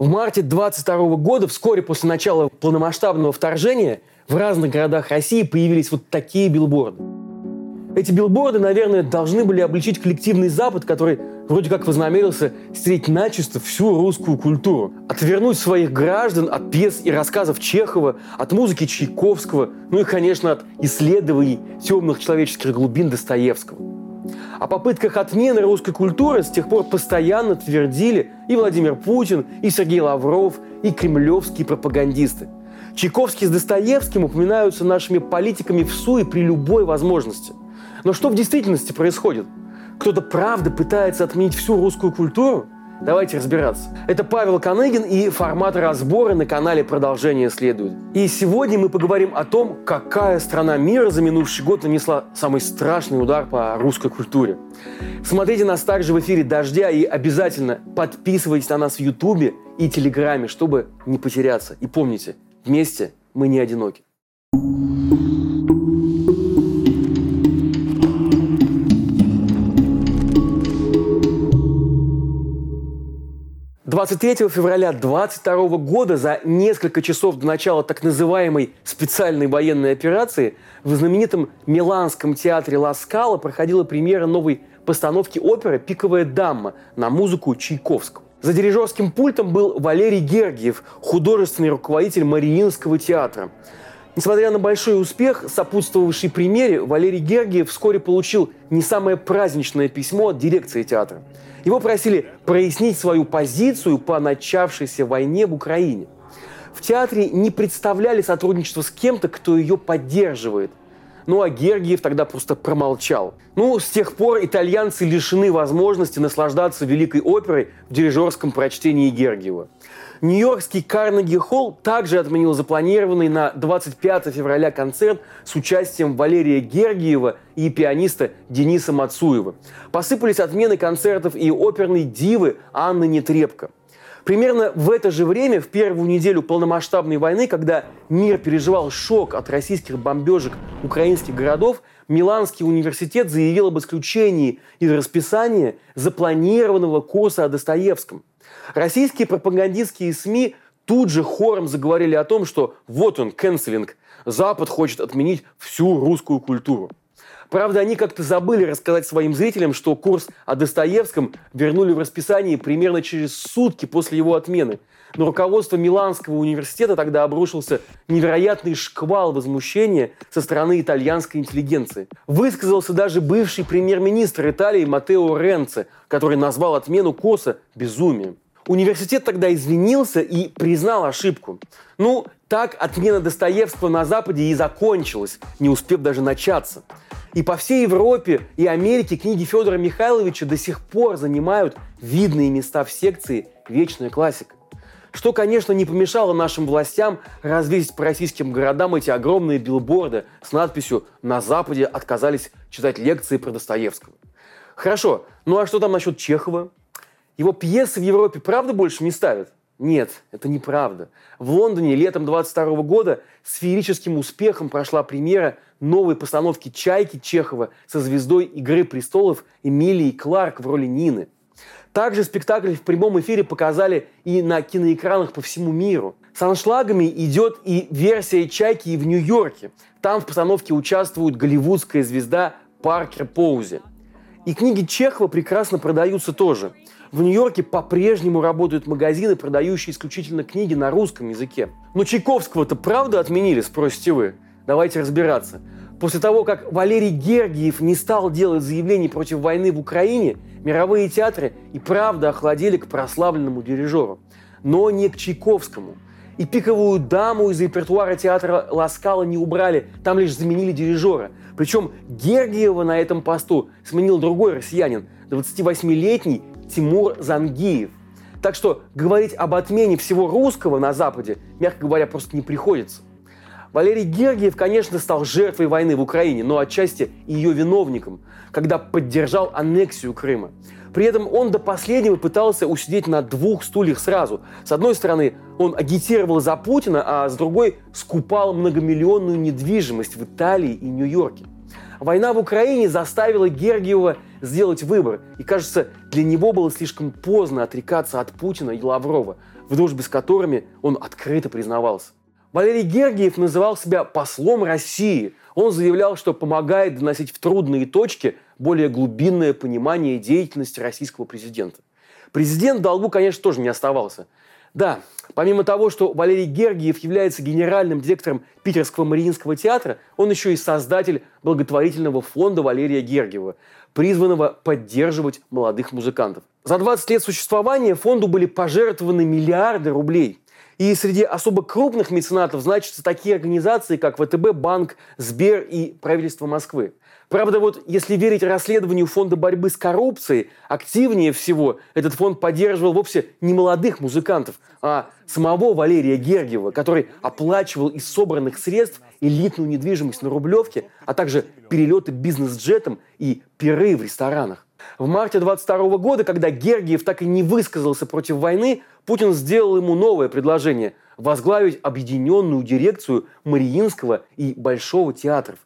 В марте 22 года, вскоре после начала полномасштабного вторжения, в разных городах России появились вот такие билборды. Эти билборды, наверное, должны были обличить коллективный Запад, который вроде как вознамерился стереть начисто всю русскую культуру, отвернуть своих граждан от пьес и рассказов Чехова, от музыки Чайковского, ну и, конечно, от исследований темных человеческих глубин Достоевского. О попытках отмены русской культуры с тех пор постоянно твердили и Владимир Путин, и Сергей Лавров, и кремлевские пропагандисты. Чайковский с Достоевским упоминаются нашими политиками в суе при любой возможности. Но что в действительности происходит? Кто-то правда пытается отменить всю русскую культуру? Давайте разбираться. Это Павел Коныгин и формат разбора на канале «Продолжение следует». И сегодня мы поговорим о том, какая страна мира за минувший год нанесла самый страшный удар по русской культуре. Смотрите нас также в эфире «Дождя» и обязательно подписывайтесь на нас в Ютубе и Телеграме, чтобы не потеряться. И помните, вместе мы не одиноки. 23 февраля 22 года, за несколько часов до начала так называемой специальной военной операции, в знаменитом Миланском театре Ла Скала проходила премьера новой постановки оперы «Пиковая дама» на музыку Чайковского. За дирижерским пультом был Валерий Гергиев, художественный руководитель Мариинского театра. Несмотря на большой успех, сопутствовавший премьере, Валерий Гергиев вскоре получил не самое праздничное письмо от дирекции театра – его просили прояснить свою позицию по начавшейся войне в Украине. В театре не представляли сотрудничество с кем-то, кто ее поддерживает. Ну а Гергиев тогда просто промолчал. Ну, с тех пор итальянцы лишены возможности наслаждаться великой оперой в дирижерском прочтении Гергиева. Нью-Йоркский Карнеги Холл также отменил запланированный на 25 февраля концерт с участием Валерия Гергиева и пианиста Дениса Мацуева. Посыпались отмены концертов и оперной дивы Анны Нетребко. Примерно в это же время, в первую неделю полномасштабной войны, когда мир переживал шок от российских бомбежек украинских городов, Миланский университет заявил об исключении из расписания запланированного курса о Достоевском. Российские пропагандистские СМИ тут же хором заговорили о том, что вот он, канцелинг, Запад хочет отменить всю русскую культуру. Правда, они как-то забыли рассказать своим зрителям, что курс о Достоевском вернули в расписание примерно через сутки после его отмены. Но руководство Миланского университета тогда обрушился невероятный шквал возмущения со стороны итальянской интеллигенции. Высказался даже бывший премьер-министр Италии Матео Ренце, который назвал отмену курса безумием. Университет тогда извинился и признал ошибку. Ну, так отмена Достоевского на Западе и закончилась, не успев даже начаться. И по всей Европе и Америке книги Федора Михайловича до сих пор занимают видные места в секции «Вечная классика». Что, конечно, не помешало нашим властям развесить по российским городам эти огромные билборды с надписью «На Западе отказались читать лекции про Достоевского». Хорошо, ну а что там насчет Чехова? Его пьесы в Европе правда больше не ставят? Нет, это неправда. В Лондоне летом 22 года с феерическим успехом прошла премьера новой постановки «Чайки» Чехова со звездой «Игры престолов» Эмилией Кларк в роли Нины. Также спектакль в прямом эфире показали и на киноэкранах по всему миру. С аншлагами идет и версия «Чайки» и в Нью-Йорке. Там в постановке участвует голливудская звезда Паркер Поузи. И книги Чехова прекрасно продаются тоже – в Нью-Йорке по-прежнему работают магазины, продающие исключительно книги на русском языке. Но Чайковского-то правда отменили, спросите вы? Давайте разбираться. После того, как Валерий Гергиев не стал делать заявлений против войны в Украине, мировые театры и правда охладели к прославленному дирижеру. Но не к Чайковскому. И пиковую даму из репертуара театра Ласкала не убрали, там лишь заменили дирижера. Причем Гергиева на этом посту сменил другой россиянин, 28-летний Тимур Зангиев. Так что говорить об отмене всего русского на Западе, мягко говоря, просто не приходится. Валерий Гергиев, конечно, стал жертвой войны в Украине, но отчасти ее виновником, когда поддержал аннексию Крыма. При этом он до последнего пытался усидеть на двух стульях сразу. С одной стороны, он агитировал за Путина, а с другой скупал многомиллионную недвижимость в Италии и Нью-Йорке. Война в Украине заставила Гергиева сделать выбор. И кажется, для него было слишком поздно отрекаться от Путина и Лаврова. в дружбе с которыми он открыто признавался. Валерий Гергиев называл себя послом России. Он заявлял, что помогает доносить в трудные точки более глубинное понимание деятельности российского президента. Президент долгу, конечно, тоже не оставался. Да, помимо того, что Валерий Гергиев является генеральным директором Питерского Мариинского театра, он еще и создатель благотворительного фонда Валерия Гергиева, призванного поддерживать молодых музыкантов. За 20 лет существования фонду были пожертвованы миллиарды рублей. И среди особо крупных меценатов значатся такие организации, как ВТБ, Банк, Сбер и правительство Москвы. Правда, вот если верить расследованию Фонда борьбы с коррупцией, активнее всего этот фонд поддерживал вовсе не молодых музыкантов, а самого Валерия Гергиева, который оплачивал из собранных средств элитную недвижимость на Рублевке, а также перелеты бизнес-джетом и пиры в ресторанах. В марте 22 года, когда Гергиев так и не высказался против войны, Путин сделал ему новое предложение – возглавить объединенную дирекцию Мариинского и Большого театров.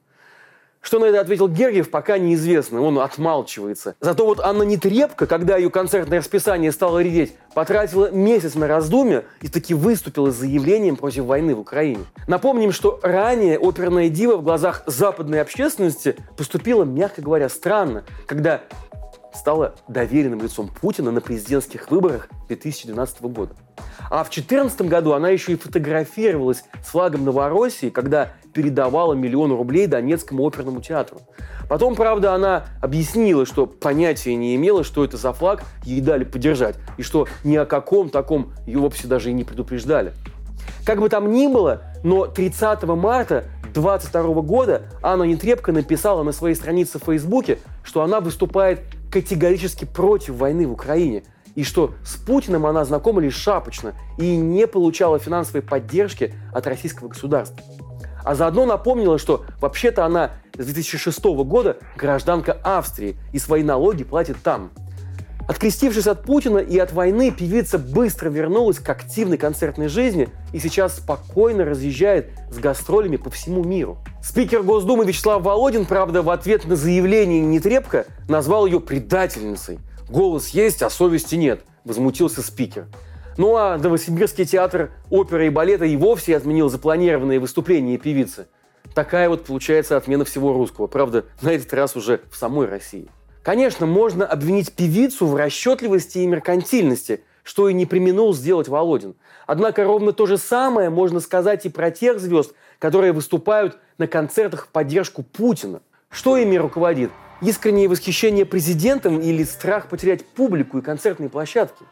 Что на это ответил Гергиев, пока неизвестно, он отмалчивается. Зато вот Анна Нетребко, когда ее концертное расписание стало редеть, потратила месяц на раздумья и таки выступила с заявлением против войны в Украине. Напомним, что ранее оперная дива в глазах западной общественности поступила, мягко говоря, странно, когда стала доверенным лицом Путина на президентских выборах 2012 года. А в 2014 году она еще и фотографировалась с флагом Новороссии, когда передавала миллион рублей Донецкому оперному театру. Потом, правда, она объяснила, что понятия не имела, что это за флаг, ей дали поддержать, и что ни о каком таком ее вовсе даже и не предупреждали. Как бы там ни было, но 30 марта 2022 года Анна Нетребко написала на своей странице в Фейсбуке, что она выступает категорически против войны в Украине, и что с Путиным она знакома лишь шапочно и не получала финансовой поддержки от российского государства. А заодно напомнила, что вообще-то она с 2006 года гражданка Австрии и свои налоги платит там – Открестившись от Путина и от войны, певица быстро вернулась к активной концертной жизни и сейчас спокойно разъезжает с гастролями по всему миру. Спикер Госдумы Вячеслав Володин, правда, в ответ на заявление Нетребко назвал ее предательницей. «Голос есть, а совести нет», – возмутился спикер. Ну а Новосибирский театр оперы и балета и вовсе отменил запланированные выступления певицы. Такая вот получается отмена всего русского. Правда, на этот раз уже в самой России. Конечно, можно обвинить певицу в расчетливости и меркантильности, что и не применул сделать Володин. Однако ровно то же самое можно сказать и про тех звезд, которые выступают на концертах в поддержку Путина. Что ими руководит? Искреннее восхищение президентом или страх потерять публику и концертные площадки?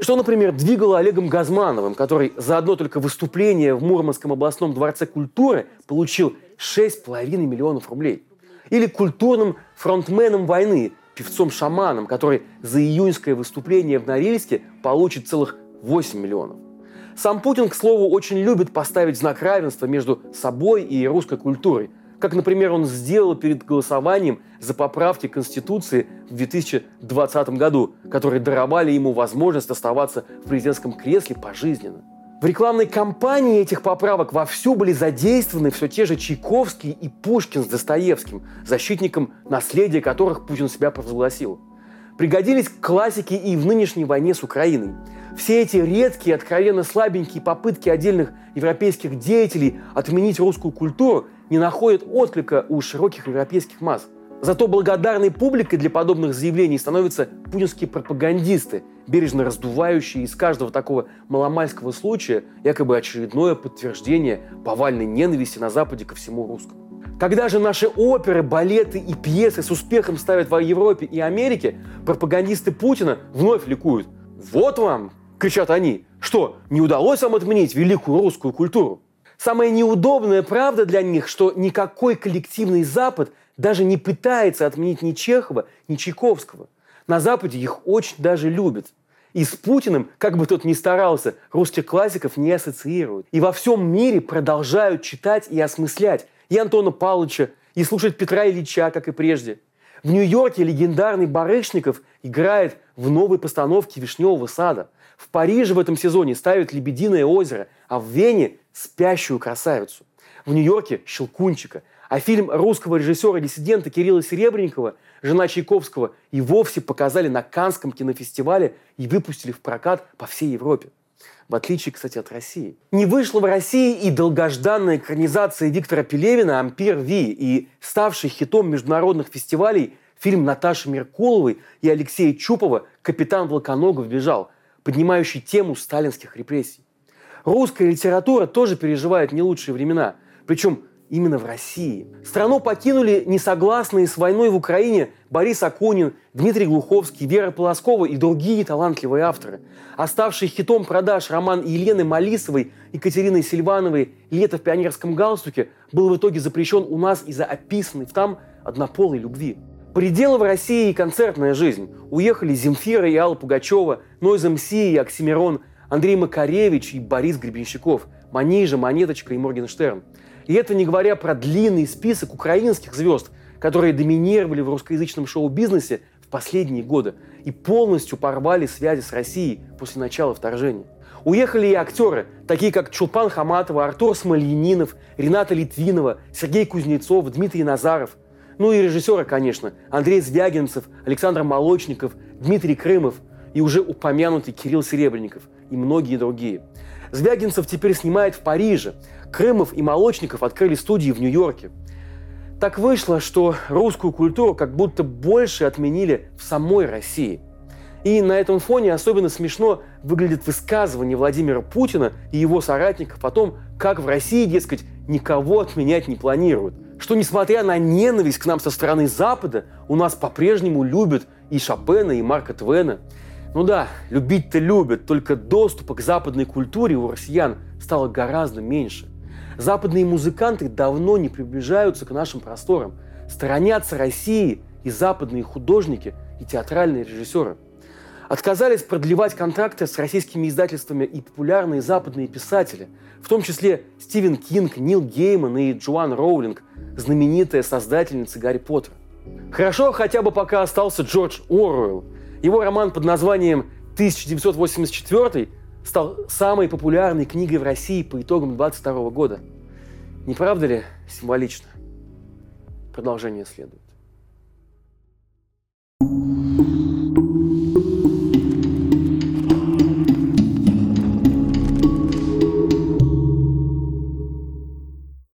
Что, например, двигало Олегом Газмановым, который за одно только выступление в Мурманском областном дворце культуры получил 6,5 миллионов рублей? Или культурным фронтменом войны, певцом-шаманом, который за июньское выступление в Норильске получит целых 8 миллионов. Сам Путин, к слову, очень любит поставить знак равенства между собой и русской культурой, как, например, он сделал перед голосованием за поправки Конституции в 2020 году, которые даровали ему возможность оставаться в президентском кресле пожизненно. В рекламной кампании этих поправок вовсю были задействованы все те же Чайковский и Пушкин с Достоевским, защитником наследия которых Путин себя провозгласил. Пригодились классики и в нынешней войне с Украиной. Все эти редкие, откровенно слабенькие попытки отдельных европейских деятелей отменить русскую культуру не находят отклика у широких европейских масс – Зато благодарной публикой для подобных заявлений становятся путинские пропагандисты, бережно раздувающие из каждого такого маломальского случая якобы очередное подтверждение повальной ненависти на Западе ко всему русскому. Когда же наши оперы, балеты и пьесы с успехом ставят в Европе и Америке, пропагандисты Путина вновь ликуют. «Вот вам!» – кричат они. «Что, не удалось вам отменить великую русскую культуру?» Самая неудобная правда для них, что никакой коллективный Запад даже не пытается отменить ни Чехова, ни Чайковского. На Западе их очень даже любят. И с Путиным, как бы тот ни старался, русских классиков не ассоциируют. И во всем мире продолжают читать и осмыслять и Антона Павловича, и слушать Петра Ильича, как и прежде. В Нью-Йорке легендарный Барышников играет в новой постановке «Вишневого сада». В Париже в этом сезоне ставят «Лебединое озеро», а в Вене «Спящую красавицу». В Нью-Йорке «Щелкунчика», а фильм русского режиссера-диссидента Кирилла Серебренникова «Жена Чайковского» и вовсе показали на Канском кинофестивале и выпустили в прокат по всей Европе. В отличие, кстати, от России. Не вышла в России и долгожданная экранизация Виктора Пелевина «Ампер Ви» и ставший хитом международных фестивалей фильм Наташи Меркуловой и Алексея Чупова «Капитан Волконогов бежал», поднимающий тему сталинских репрессий. Русская литература тоже переживает не лучшие времена. Причем именно в России. Страну покинули несогласные с войной в Украине Борис Акунин, Дмитрий Глуховский, Вера Полоскова и другие талантливые авторы. Оставший хитом продаж роман Елены Малисовой, Екатерины Сильвановой «Лето в пионерском галстуке» был в итоге запрещен у нас из-за описанной там однополой любви. Пределы в России и концертная жизнь. Уехали Земфира и Алла Пугачева, Нойз МС и Оксимирон, Андрей Макаревич и Борис Гребенщиков, Манижа, Монеточка и Моргенштерн. И это не говоря про длинный список украинских звезд, которые доминировали в русскоязычном шоу-бизнесе в последние годы и полностью порвали связи с Россией после начала вторжения. Уехали и актеры, такие как Чулпан Хаматова, Артур Смольянинов, Рената Литвинова, Сергей Кузнецов, Дмитрий Назаров. Ну и режиссеры, конечно, Андрей Звягинцев, Александр Молочников, Дмитрий Крымов и уже упомянутый Кирилл Серебренников и многие другие. Звягинцев теперь снимает в Париже. Крымов и Молочников открыли студии в Нью-Йорке. Так вышло, что русскую культуру как будто больше отменили в самой России. И на этом фоне особенно смешно выглядит высказывание Владимира Путина и его соратников о том, как в России, дескать, никого отменять не планируют. Что несмотря на ненависть к нам со стороны Запада, у нас по-прежнему любят и Шопена, и Марка Твена. Ну да, любить-то любят, только доступа к западной культуре у россиян стало гораздо меньше. Западные музыканты давно не приближаются к нашим просторам. Сторонятся России и западные художники и театральные режиссеры. Отказались продлевать контракты с российскими издательствами и популярные западные писатели, в том числе Стивен Кинг, Нил Гейман и Джоан Роулинг, знаменитая создательница Гарри Поттера. Хорошо хотя бы пока остался Джордж Оруэлл, его роман под названием «1984» стал самой популярной книгой в России по итогам 22 года. Не правда ли символично? Продолжение следует. thank you